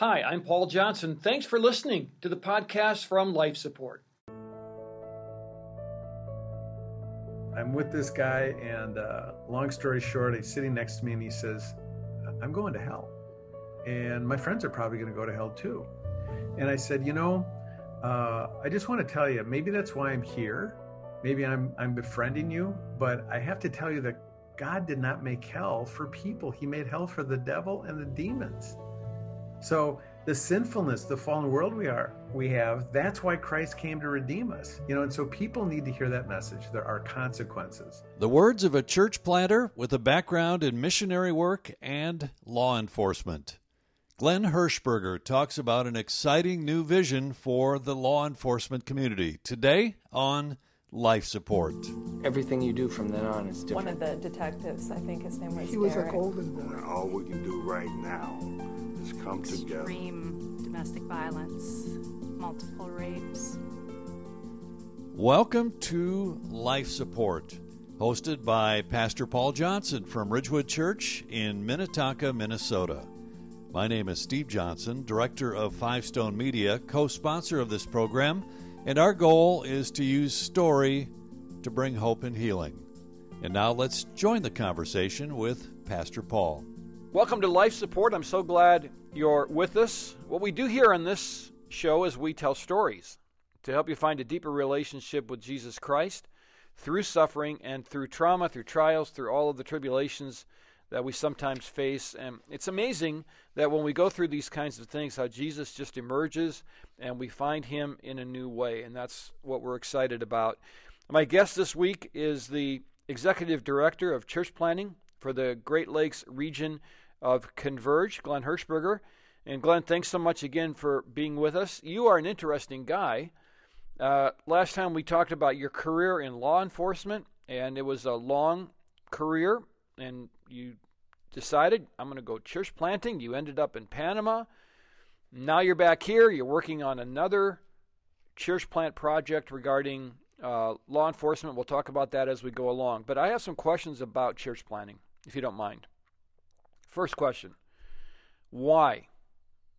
Hi, I'm Paul Johnson. Thanks for listening to the podcast from Life Support. I'm with this guy, and uh, long story short, he's sitting next to me and he says, I'm going to hell. And my friends are probably going to go to hell too. And I said, You know, uh, I just want to tell you, maybe that's why I'm here. Maybe I'm, I'm befriending you, but I have to tell you that God did not make hell for people. He made hell for the devil and the demons. So the sinfulness, the fallen world we are, we have, that's why Christ came to redeem us. You know, and so people need to hear that message. There are consequences. The words of a church planter with a background in missionary work and law enforcement. Glenn Hirschberger talks about an exciting new vision for the law enforcement community today on life support. Everything you do from then on is different. One of the detectives, I think his name was He was Derek. a golden boy. All we can do right now is come together. extreme domestic violence, multiple rapes. Welcome to Life Support, hosted by Pastor Paul Johnson from Ridgewood Church in Minnetonka, Minnesota. My name is Steve Johnson, Director of Five Stone Media, co sponsor of this program, and our goal is to use story to bring hope and healing. And now let's join the conversation with Pastor Paul. Welcome to Life Support. I'm so glad you're with us. What we do here on this show is we tell stories to help you find a deeper relationship with Jesus Christ through suffering and through trauma, through trials, through all of the tribulations that we sometimes face. And it's amazing that when we go through these kinds of things, how Jesus just emerges and we find him in a new way. And that's what we're excited about. My guest this week is the Executive Director of Church Planting for the Great Lakes region of Converge, Glenn Hirschberger. And Glenn, thanks so much again for being with us. You are an interesting guy. Uh, last time we talked about your career in law enforcement, and it was a long career, and you decided, I'm going to go church planting. You ended up in Panama. Now you're back here. You're working on another church plant project regarding uh, law enforcement. We'll talk about that as we go along. But I have some questions about church planting, if you don't mind. First question Why?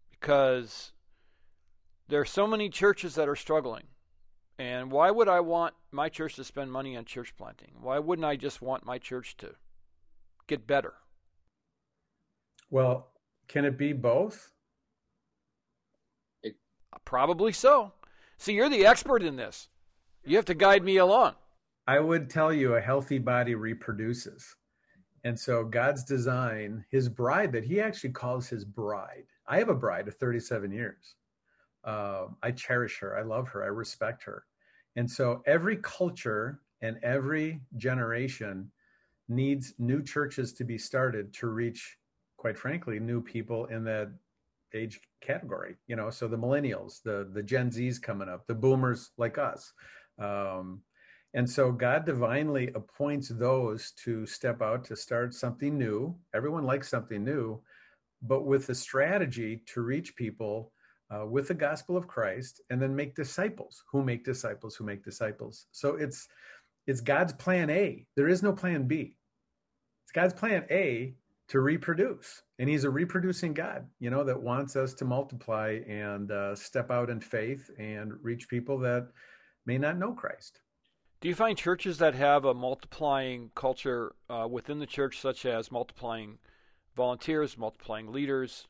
Because there are so many churches that are struggling. And why would I want my church to spend money on church planting? Why wouldn't I just want my church to get better? Well, can it be both? Probably so. See, you're the expert in this. You have to guide me along. I would tell you a healthy body reproduces. And so God's design, his bride that he actually calls his bride. I have a bride of 37 years. Um, I cherish her. I love her. I respect her. And so every culture and every generation needs new churches to be started to reach, quite frankly, new people in that age category. You know, so the millennials, the the Gen Zs coming up, the boomers like us. Um, and so God divinely appoints those to step out to start something new. Everyone likes something new, but with the strategy to reach people uh, with the gospel of Christ and then make disciples who make disciples who make disciples. So it's it's God's plan A. There is no plan B. It's God's plan A to reproduce, and He's a reproducing God, you know, that wants us to multiply and uh, step out in faith and reach people that may not know Christ. Do you find churches that have a multiplying culture uh, within the church, such as multiplying volunteers, multiplying leaders,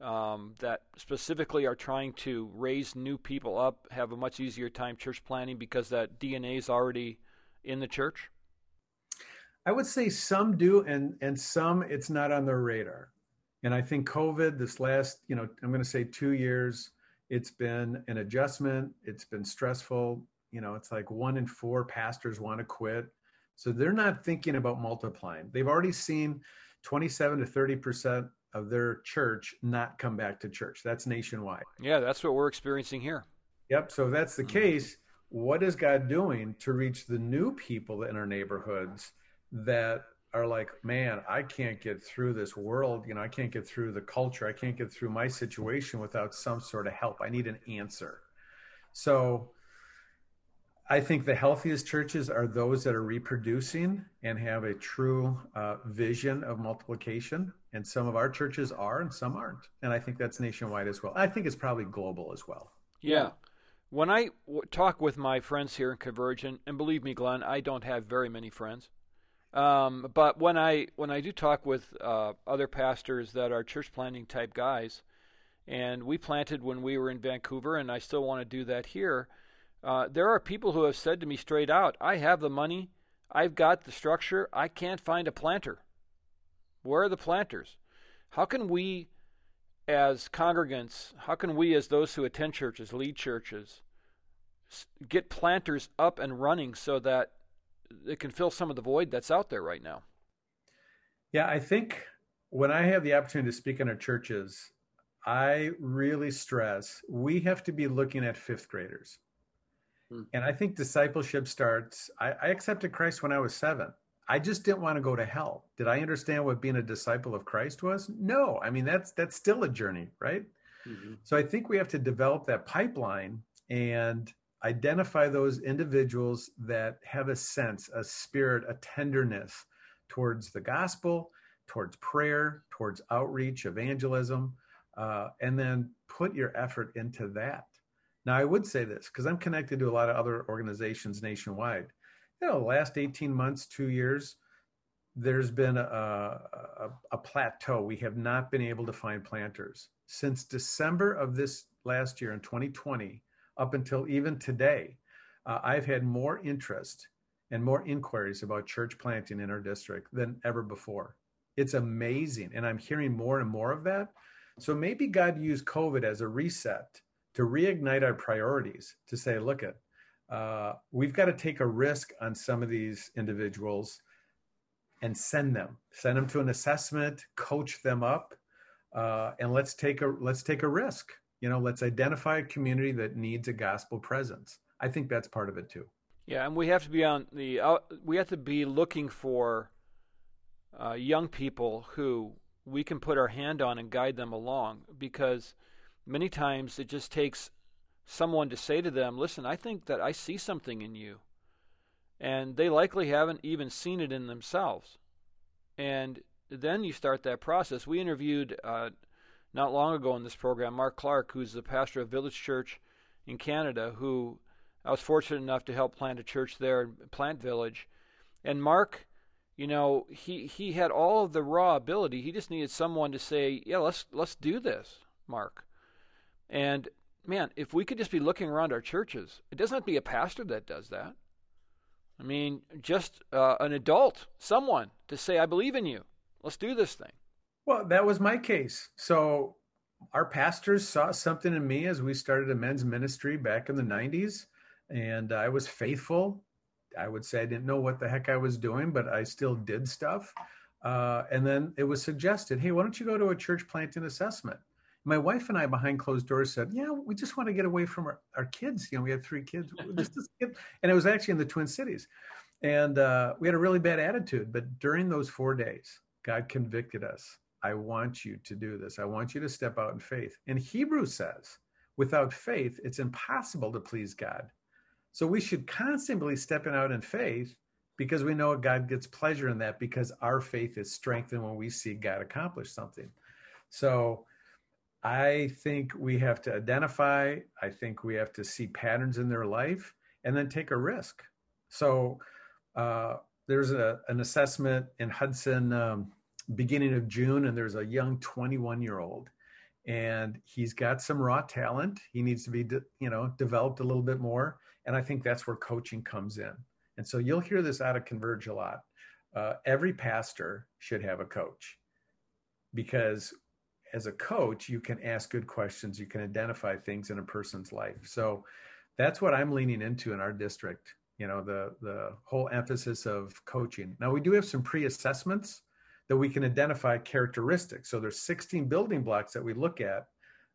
um, that specifically are trying to raise new people up, have a much easier time church planting because that DNA is already in the church? I would say some do, and and some it's not on their radar. And I think COVID, this last, you know, I'm going to say two years, it's been an adjustment. It's been stressful. You know, it's like one in four pastors want to quit. So they're not thinking about multiplying. They've already seen 27 to 30% of their church not come back to church. That's nationwide. Yeah, that's what we're experiencing here. Yep. So if that's the hmm. case, what is God doing to reach the new people in our neighborhoods that are like, man, I can't get through this world. You know, I can't get through the culture. I can't get through my situation without some sort of help. I need an answer. So I think the healthiest churches are those that are reproducing and have a true uh, vision of multiplication. And some of our churches are, and some aren't. And I think that's nationwide as well. I think it's probably global as well. Yeah. When I w- talk with my friends here in Convergent, and believe me, Glenn, I don't have very many friends. Um, but when I when I do talk with uh, other pastors that are church planting type guys, and we planted when we were in Vancouver, and I still want to do that here. Uh, there are people who have said to me straight out, "I have the money, I've got the structure, I can't find a planter. Where are the planters? How can we, as congregants, how can we, as those who attend churches, lead churches, get planters up and running so that it can fill some of the void that's out there right now?" Yeah, I think when I have the opportunity to speak in our churches, I really stress we have to be looking at fifth graders. Hmm. And I think discipleship starts. I, I, accepted Christ when I was seven. I just didn't want to go to hell. Did I understand what being a disciple of Christ was? No. I mean, that's that's still a journey, right? Mm-hmm. So I think we have to develop that pipeline and identify those individuals that have a sense, a spirit, a tenderness towards the gospel, towards prayer, towards outreach, evangelism, uh, and then put your effort into that. Now, I would say this because I'm connected to a lot of other organizations nationwide. You know, the last 18 months, two years, there's been a, a, a, plateau. We have not been able to find planters. Since December of this last year in 2020, up until even today, uh, I've had more interest and more inquiries about church planting in our district than ever before. It's amazing. And I'm hearing more and more of that. So maybe God used COVID as a reset to reignite our priorities to say, look at, uh, we've got to take a risk on some of these individuals and send them, send them to an assessment, coach them up, uh, and let's take a let's take a risk. You know, let's identify a community that needs a gospel presence. I think that's part of it too. Yeah, and we have to be on the uh, we have to be looking for uh, young people who we can put our hand on and guide them along because many times it just takes someone to say to them, Listen, I think that I see something in you. And they likely haven't even seen it in themselves. And then you start that process. We interviewed uh, not long ago in this program Mark Clark, who's the pastor of Village Church in Canada, who I was fortunate enough to help plant a church there, Plant Village. And Mark you know, he he had all of the raw ability. He just needed someone to say, "Yeah, let's let's do this, Mark." And man, if we could just be looking around our churches, it doesn't have to be a pastor that does that. I mean, just uh, an adult, someone to say, "I believe in you. Let's do this thing." Well, that was my case. So our pastors saw something in me as we started a men's ministry back in the 90s and I was faithful I would say I didn't know what the heck I was doing, but I still did stuff. Uh, and then it was suggested, hey, why don't you go to a church planting assessment? My wife and I, behind closed doors, said, "Yeah, we just want to get away from our, our kids. You know, we had three kids, and it was actually in the Twin Cities, and uh, we had a really bad attitude. But during those four days, God convicted us. I want you to do this. I want you to step out in faith. And Hebrews says, without faith, it's impossible to please God. So we should constantly stepping out in faith because we know God gets pleasure in that because our faith is strengthened when we see God accomplish something. So I think we have to identify, I think we have to see patterns in their life and then take a risk. So uh, there's a, an assessment in Hudson um, beginning of June, and there's a young 21 year old and he's got some raw talent. He needs to be, de- you know, developed a little bit more. And I think that's where coaching comes in. And so you'll hear this out of Converge a lot. Uh, every pastor should have a coach because as a coach, you can ask good questions. You can identify things in a person's life. So that's what I'm leaning into in our district. You know, the the whole emphasis of coaching. Now we do have some pre-assessments that we can identify characteristics. So there's 16 building blocks that we look at.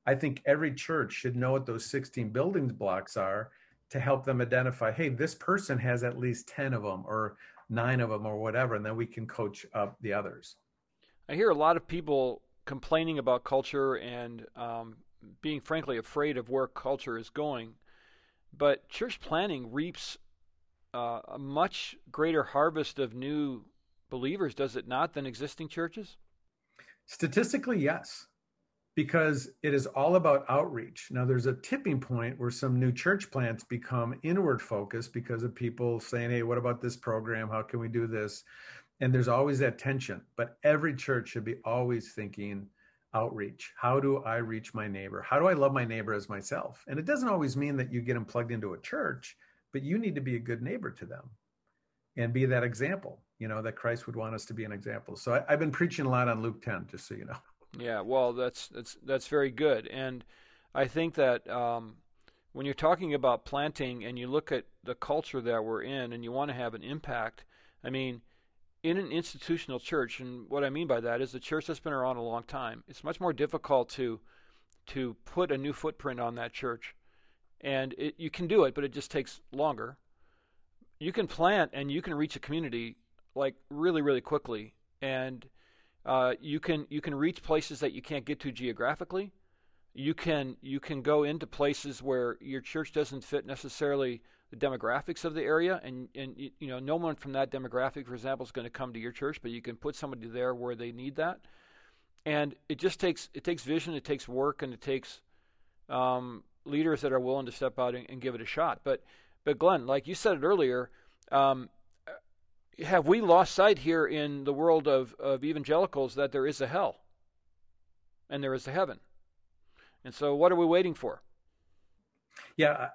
I think every church should know what those 16 building blocks are to help them identify, hey, this person has at least 10 of them or nine of them or whatever, and then we can coach up the others. I hear a lot of people complaining about culture and um, being frankly afraid of where culture is going. But church planting reaps uh, a much greater harvest of new believers, does it not, than existing churches? Statistically, yes, because it is all about outreach. Now, there's a tipping point where some new church plants become inward focused because of people saying, hey, what about this program? How can we do this? And there's always that tension. But every church should be always thinking outreach. How do I reach my neighbor? How do I love my neighbor as myself? And it doesn't always mean that you get them plugged into a church, but you need to be a good neighbor to them and be that example, you know, that Christ would want us to be an example. So I, have been preaching a lot on Luke 10, just so you know. Yeah, well, that's that's that's very good, and I think that um, when you're talking about planting and you look at the culture that we're in, and you want to have an impact, I mean, in an institutional church, and what I mean by that is a church that's been around a long time. It's much more difficult to to put a new footprint on that church, and it, you can do it, but it just takes longer. You can plant and you can reach a community like really, really quickly, and uh, you can you can reach places that you can't get to geographically. You can you can go into places where your church doesn't fit necessarily the demographics of the area, and and you know no one from that demographic, for example, is going to come to your church, but you can put somebody there where they need that, and it just takes it takes vision, it takes work, and it takes um, leaders that are willing to step out and, and, give it a shot. But but Glenn, like you said it earlier, um, have we lost sight here in the world of of evangelicals that there is a hell, and there is a heaven, and so what are we waiting for? Yeah,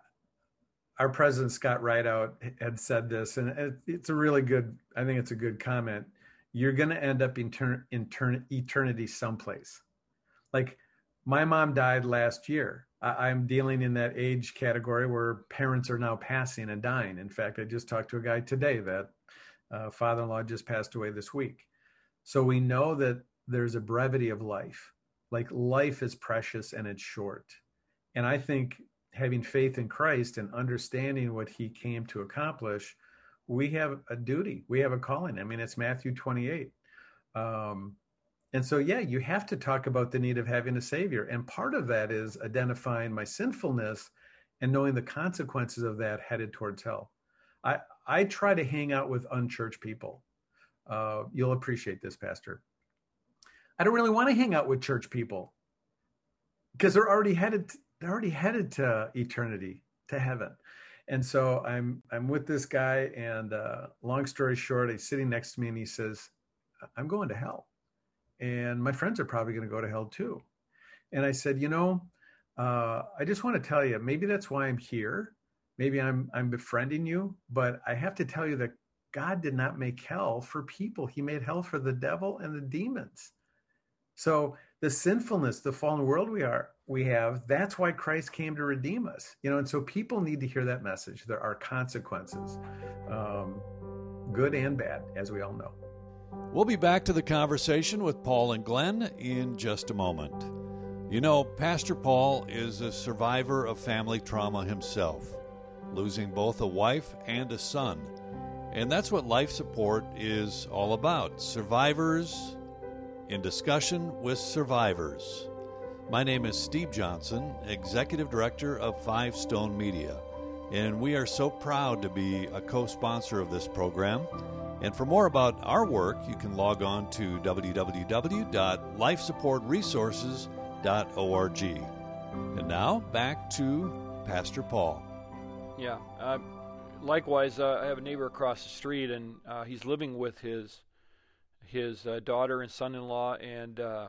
our president Scott Ridout had said this, and it's a really good. I think it's a good comment. You're going to end up in, ter- eternity someplace. Like my mom died last year. I- I'm dealing in that age category where parents are now passing and dying. In fact, I just talked to a guy today that uh, father-in-law just passed away this week. So we know that there's a brevity of life. Like life is precious and it's short. And I think having faith in Christ and understanding what he came to accomplish, we have a duty. We have a calling. I mean, it's Matthew 28. Um, and so, yeah, you have to talk about the need of having a savior. And part of that is identifying my sinfulness and knowing the consequences of that headed towards hell. I, I try to hang out with unchurched people. Uh, you'll appreciate this, Pastor. I don't really want to hang out with church people because they're already headed they're already headed to eternity, to heaven. And so I'm I'm with this guy, and uh, long story short, he's sitting next to me, and he says, "I'm going to hell, and my friends are probably going to go to hell too." And I said, "You know, uh, I just want to tell you, maybe that's why I'm here. Maybe I'm I'm befriending you, but I have to tell you that God did not make hell for people. He made hell for the devil and the demons. So the sinfulness, the fallen world we are, we have, that's why Christ came to redeem us. You know, and so people need to hear that message. There are consequences, um, good and bad, as we all know. We'll be back to the conversation with Paul and Glenn in just a moment. You know, Pastor Paul is a survivor of family trauma himself, losing both a wife and a son. And that's what life support is all about survivors in discussion with survivors. My name is Steve Johnson, Executive Director of Five Stone Media, and we are so proud to be a co sponsor of this program. And for more about our work, you can log on to www.lifesupportresources.org. And now, back to Pastor Paul. Yeah. Uh, likewise, uh, I have a neighbor across the street, and uh, he's living with his his uh, daughter and son-in-law, and uh,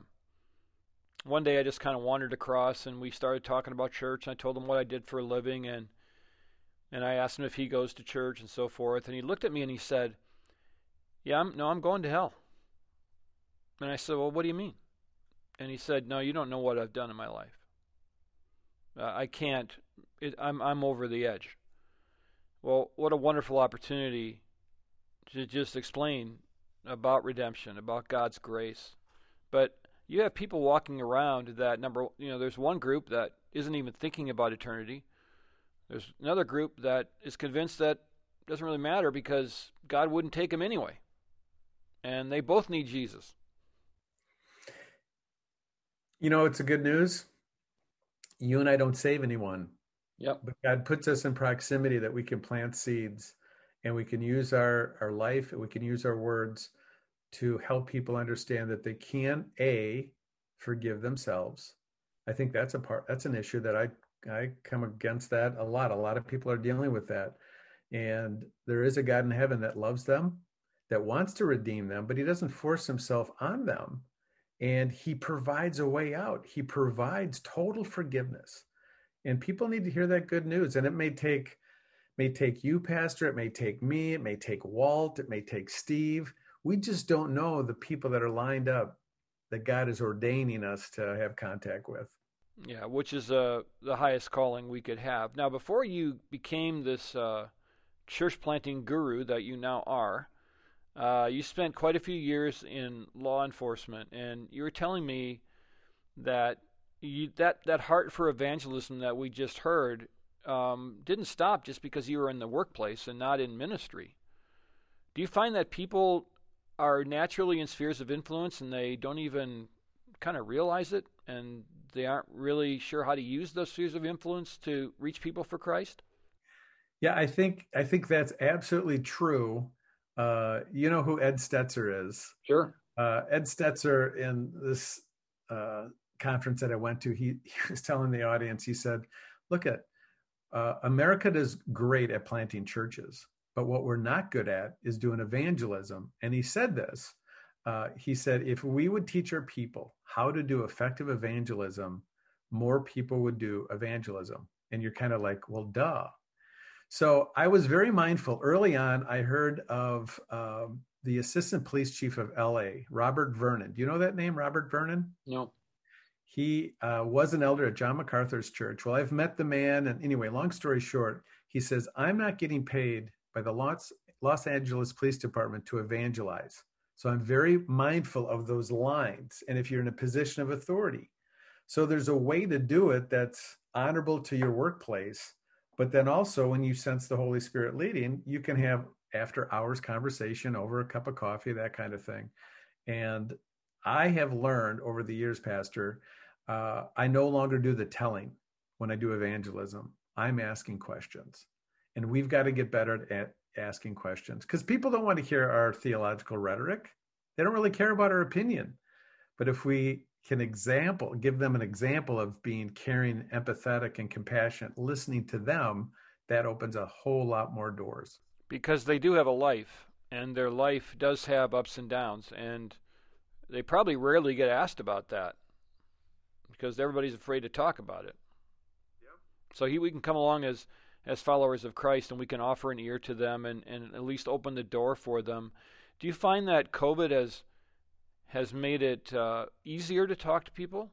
one day I just kind of wandered across, and we started talking about church. And I told him what I did for a living, and and I asked him if he goes to church and so forth. And he looked at me and he said, "Yeah, I'm, no, I'm going to hell." And I said, "Well, what do you mean?" And he said, "No, you don't know what I've done in my life. Uh, I can't. It, I'm I'm over the edge." Well, what a wonderful opportunity to just explain about redemption, about God's grace. But you have people walking around that number, you know, there's one group that isn't even thinking about eternity. There's another group that is convinced that it doesn't really matter because God wouldn't take them anyway. And they both need Jesus. You know, it's a good news. You and I don't save anyone. Yep. But God puts us in proximity that we can plant seeds and we can use our, our life and we can use our words to help people understand that they can a forgive themselves. I think that's a part that's an issue that i i come against that a lot. A lot of people are dealing with that. And there is a god in heaven that loves them that wants to redeem them but he doesn't force himself on them. And he provides a way out. He provides total forgiveness. And people need to hear that good news. And it may take may take you pastor. It may take me. It may take walt. It may take steve. We just don't know the people that are lined up that god is ordaining us to have contact with. Yeah which is uh, the highest calling we could have. Now before you became this uh, church planting guru that you now are uh, you spent quite a few years in law enforcement and you were telling me that you, that that heart for evangelism that we just heard um, didn't stop just because you were in the workplace and not in ministry. Do you find that people are naturally in spheres of influence and they don't even kind of realize it and they aren't really sure how to use those spheres of influence to reach people for Christ? Yeah, I think I think that's absolutely true. Uh, you know who Ed Stetzer is? Sure. Uh, Ed Stetzer in this uh, conference that I went to, he, he was telling the audience, he said, look at uh, America does great at planting churches, but what we're not good at is doing evangelism. And he said this. Uh, he said, if we would teach our people how to do effective evangelism, more people would do evangelism. And you're kind of like, well, duh. So I was very mindful. Early on, I heard of um, the assistant police chief of LA, Robert Vernon. Do you know that name, Robert Vernon? No. He uh, was an elder at John MacArthur's church. Well, I've met the man, and anyway, long story short, he says, I'm not getting paid by the Los, Los Angeles Police Department to evangelize. So I'm very mindful of those lines. And if you're in a position of authority, so there's a way to do it that's honorable to your workplace. But then also, when you sense the Holy Spirit leading, you can have after hours conversation over a cup of coffee, that kind of thing. And I have learned over the years, Pastor, uh, I no longer do the telling when I do evangelism. I'm asking questions. And we've got to get better at asking questions because people don't want to hear our theological rhetoric. They don't really care about our opinion. But if we can example, give them an example of being caring, empathetic, and compassionate, listening to them, that opens a whole lot more doors. Because they do have a life, and their life does have ups and downs, and they probably rarely get asked about that because everybody's afraid to talk about it. Yep. So he, we can come along as as followers of Christ and we can offer an ear to them and, and at least open the door for them. Do you find that COVID has has made it uh, easier to talk to people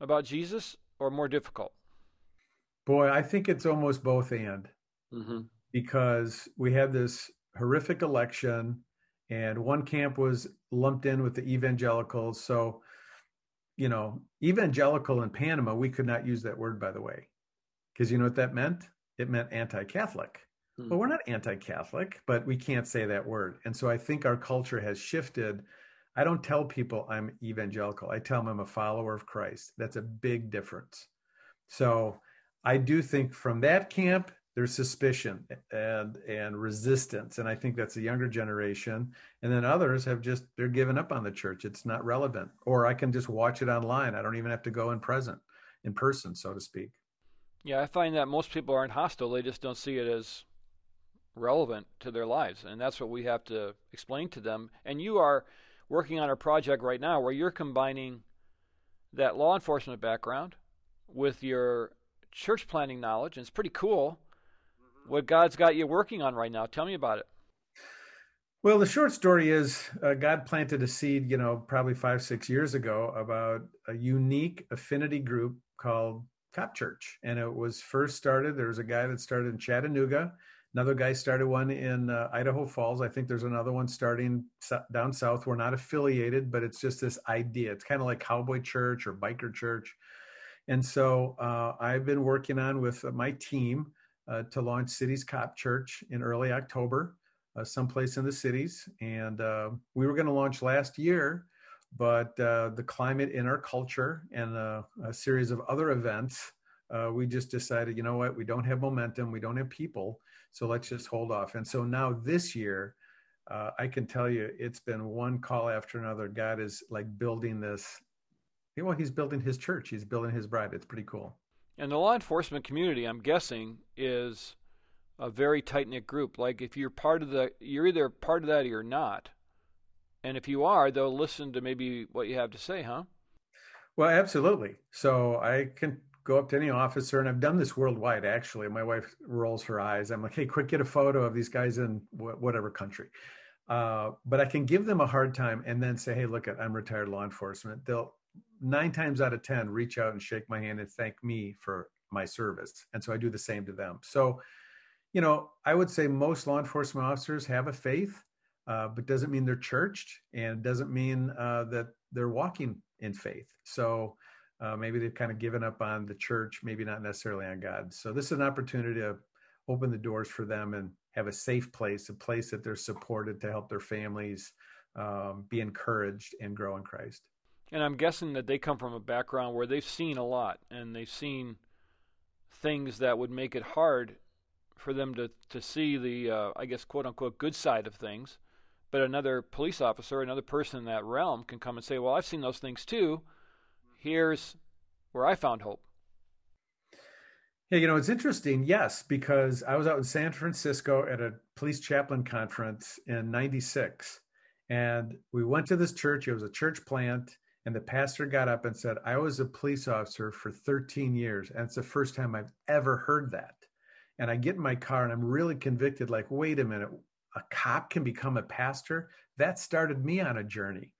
about Jesus or more difficult? Boy, I think it's almost both and mm-hmm. because we had this horrific election and one camp was lumped in with the evangelicals. So you know, evangelical in Panama, we could not use that word, by the way, because you know what that meant? It meant anti Catholic. Hmm. Well, we're not anti Catholic, but we can't say that word. And so I think our culture has shifted. I don't tell people I'm evangelical, I tell them I'm a follower of Christ. That's a big difference. So I do think from that camp, there's suspicion and and resistance. And i think that's the younger generation. And then others have just they're given up on the church. It's not relevant. Or i can just watch it online. I don't even have to go in present in person so to speak. Yeah i find that most people aren't hostile. They just don't see it as relevant to their lives. And that's what we have to explain to them. And you are working on a project right now where you're combining that law enforcement background with your church planting knowledge. And it's pretty cool what God's got you working on right now. Tell me about it. Well, the short story is uh, God planted a seed, you know, probably five, six years ago about a unique affinity group called Cop Church. And it was first started, there was a guy that started in Chattanooga. Another guy started one in uh, Idaho Falls. I think there's another one starting down south. We're not affiliated, but it's just this idea. It's kind of like Cowboy Church or Biker Church. And so uh, I've been working on with my team uh, to launch Cities Cop Church in early October, uh, someplace in the cities. And uh, we were going to launch last year, but uh, the climate in our culture and a, series of other events uh, we just decided, you know what, we don't have momentum, we don't have people, so let's just hold off. And so now this year, uh, I can tell you, it's been one call after another. God is like building this. Well, he's building his church. He's building his bride. It's pretty cool. And the law enforcement community, I'm guessing, is a very tight knit group. Like if you're part of the, you're either part of that or you're not. And if you are, they'll listen to maybe what you have to say, huh? Well, absolutely. So I can go up to any officer, and I've done this worldwide. Actually, my wife rolls her eyes. I'm like, "Hey, quick, get a photo of these guys in wh- whatever country." Uh, but I can give them a hard time, and then say, "Hey, look, at I'm retired law enforcement." They'll nine times out of ten reach out and shake my hand and thank me for my service, and so I do the same to them. So, you know, I would say most law enforcement officers have a faith, uh, but doesn't mean they're churched, and doesn't mean uh, that they're walking in faith. So uh, maybe they've kind of given up on the church, maybe not necessarily on God. So this is an opportunity to open the doors for them and have a safe place, a place that they're supported to help their families um, be encouraged and grow in Christ. And I'm guessing that they come from a background where they've seen a lot and they've seen things that would make it hard for them to, to see the, uh, I guess, quote unquote, good side of things. But another police officer, another person in that realm can come and say, well, I've seen those things too here's where I found hope. Yeah, you know, it's interesting. Yes, because I was out in San Francisco at a police chaplain conference in 96. And we went to this church. It was a church plant. And the pastor got up and said, I was a police officer for 13 years. And it's the first time I've ever heard that. And I get in my car and I'm really convicted like, wait a minute, a cop can become a pastor? That started me on a journey.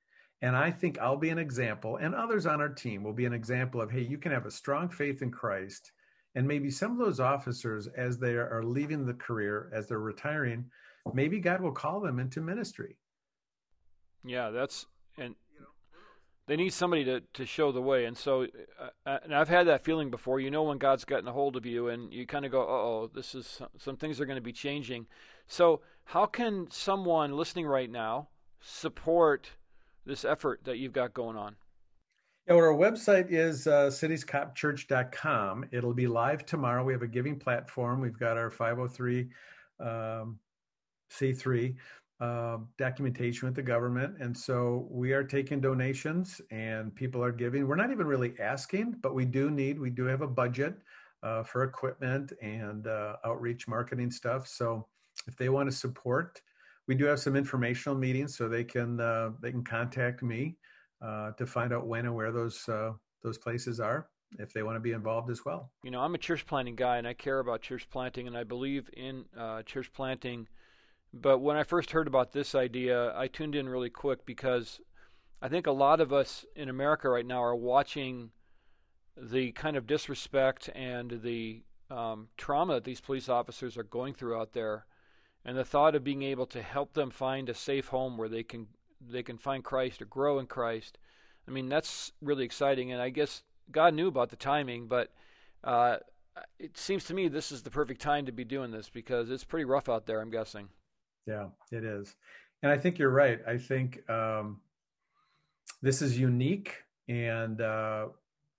And I think I'll be an example, and others on our team will be an example of hey, you can have a strong faith in Christ. And maybe some of those officers, as they are leaving the career, as they're retiring, maybe God will call them into ministry. Yeah, that's, and they need somebody to, to show the way. And so, uh, uh and I've had that feeling before. You know, when God's gotten a hold of you, and you kind of go, oh, this is some things are going to be changing. So, how can someone listening right now support? this effort that you've got going on? Yeah, well, our website is uh, citiescopchurch.com. It'll be live tomorrow. We have a giving platform. We've got our 503 um, C3 uh, documentation with the government. And so we are taking donations and people are giving. We're not even really asking, but we do need, we do have a budget uh, for equipment and uh, outreach marketing stuff. So if they want to support, we do have some informational meetings, so they can uh, they can contact me uh, to find out when and where those uh, those places are if they want to be involved as well. You know, I'm a church planting guy, and I care about church planting, and I believe in church planting. But when I first heard about this idea, I tuned in really quick because I think a lot of us in America right now are watching the kind of disrespect and the um, trauma that these police officers are going through out there and the thought of being able to help them find a safe home where they can they can find Christ or grow in Christ. I mean, that's really exciting, and I guess God knew about the timing, but uh, it seems to me this is the perfect time to be doing this because it's pretty rough out there. I'm guessing. Yeah, it is, and I think you're right. I think um, this is unique, and uh,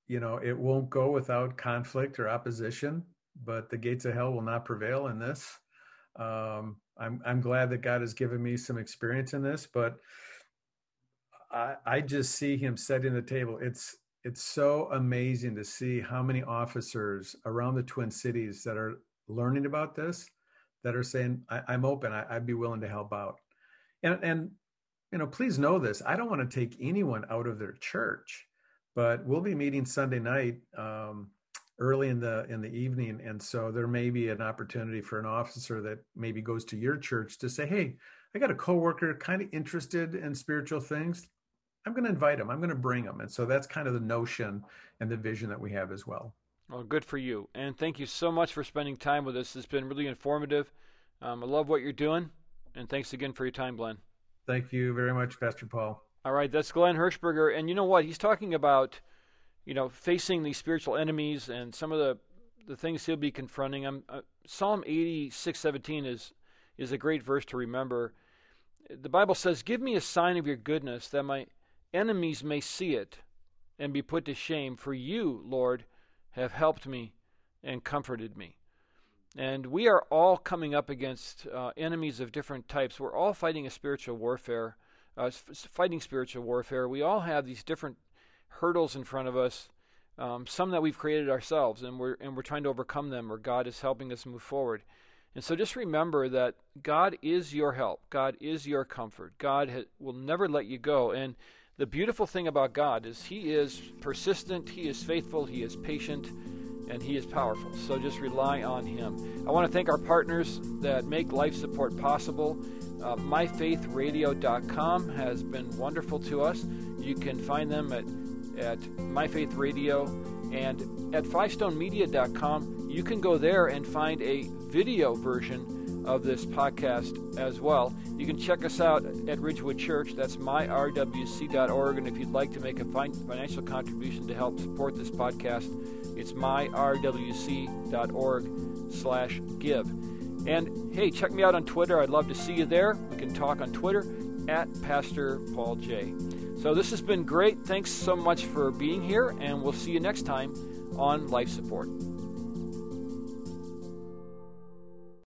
you know it won't go without conflict or opposition. But the gates of hell will not prevail in this. Um, I'm I'm glad that God has given me some experience in this, but I I just see Him setting the table. It's it's so amazing to see how many officers around the Twin Cities that are learning about this, that are saying, I, am open. I, would be willing to help out." And and you know, please know this. I don't want to take anyone out of their church, but we'll be meeting Sunday night. Um, early in the in the evening and so there may be an opportunity for an officer that maybe goes to your church to say hey i got a coworker kind of interested in spiritual things i'm going to invite him i'm going to bring him and so that's kind of the notion and the vision that we have as well well good for you. And thank you so much for spending time with us. It's been really informative. Um, i love what you're doing and thanks again for your time glenn. Thank you very much pastor paul. All right that's glenn hirschberger. And you know what? He's talking about you know, facing these spiritual enemies and some of the the things he'll be confronting. Um, uh, Psalm eighty six seventeen is is a great verse to remember. The Bible says, "Give me a sign of your goodness, that my enemies may see it and be put to shame. For you, Lord, have helped me. and comforted me. And we are all coming up against uh, enemies of different types. We're all fighting a spiritual warfare, uh, fighting spiritual warfare. We all have these different hurdles in front of us, um, some that we've created ourselves, and we're and we're trying to overcome them, or God is helping us move forward. And so just remember that God is your help. God is your comfort. God ha- will never let you go. And the beautiful thing about God is He is persistent, He is faithful, He is patient, and He is powerful. So just rely on Him. I want to thank our partners that make life support possible. Uh, MyFaithRadio.com has been wonderful to us. You can find them at, at MyFaithRadio and at FiveStoneMedia.com. You can go there and find a video version of this podcast as well. You can check us out at Ridgewood Church. That's myrwc.org. And if you'd like to make a financial contribution to help support this podcast, it's myrwc.org slash give. And hey, check me out on Twitter. I'd love to see you there. We can talk on Twitter at Pastor Paul J. So this has been great. Thanks so much for being here, and we'll see you next time on Life Support.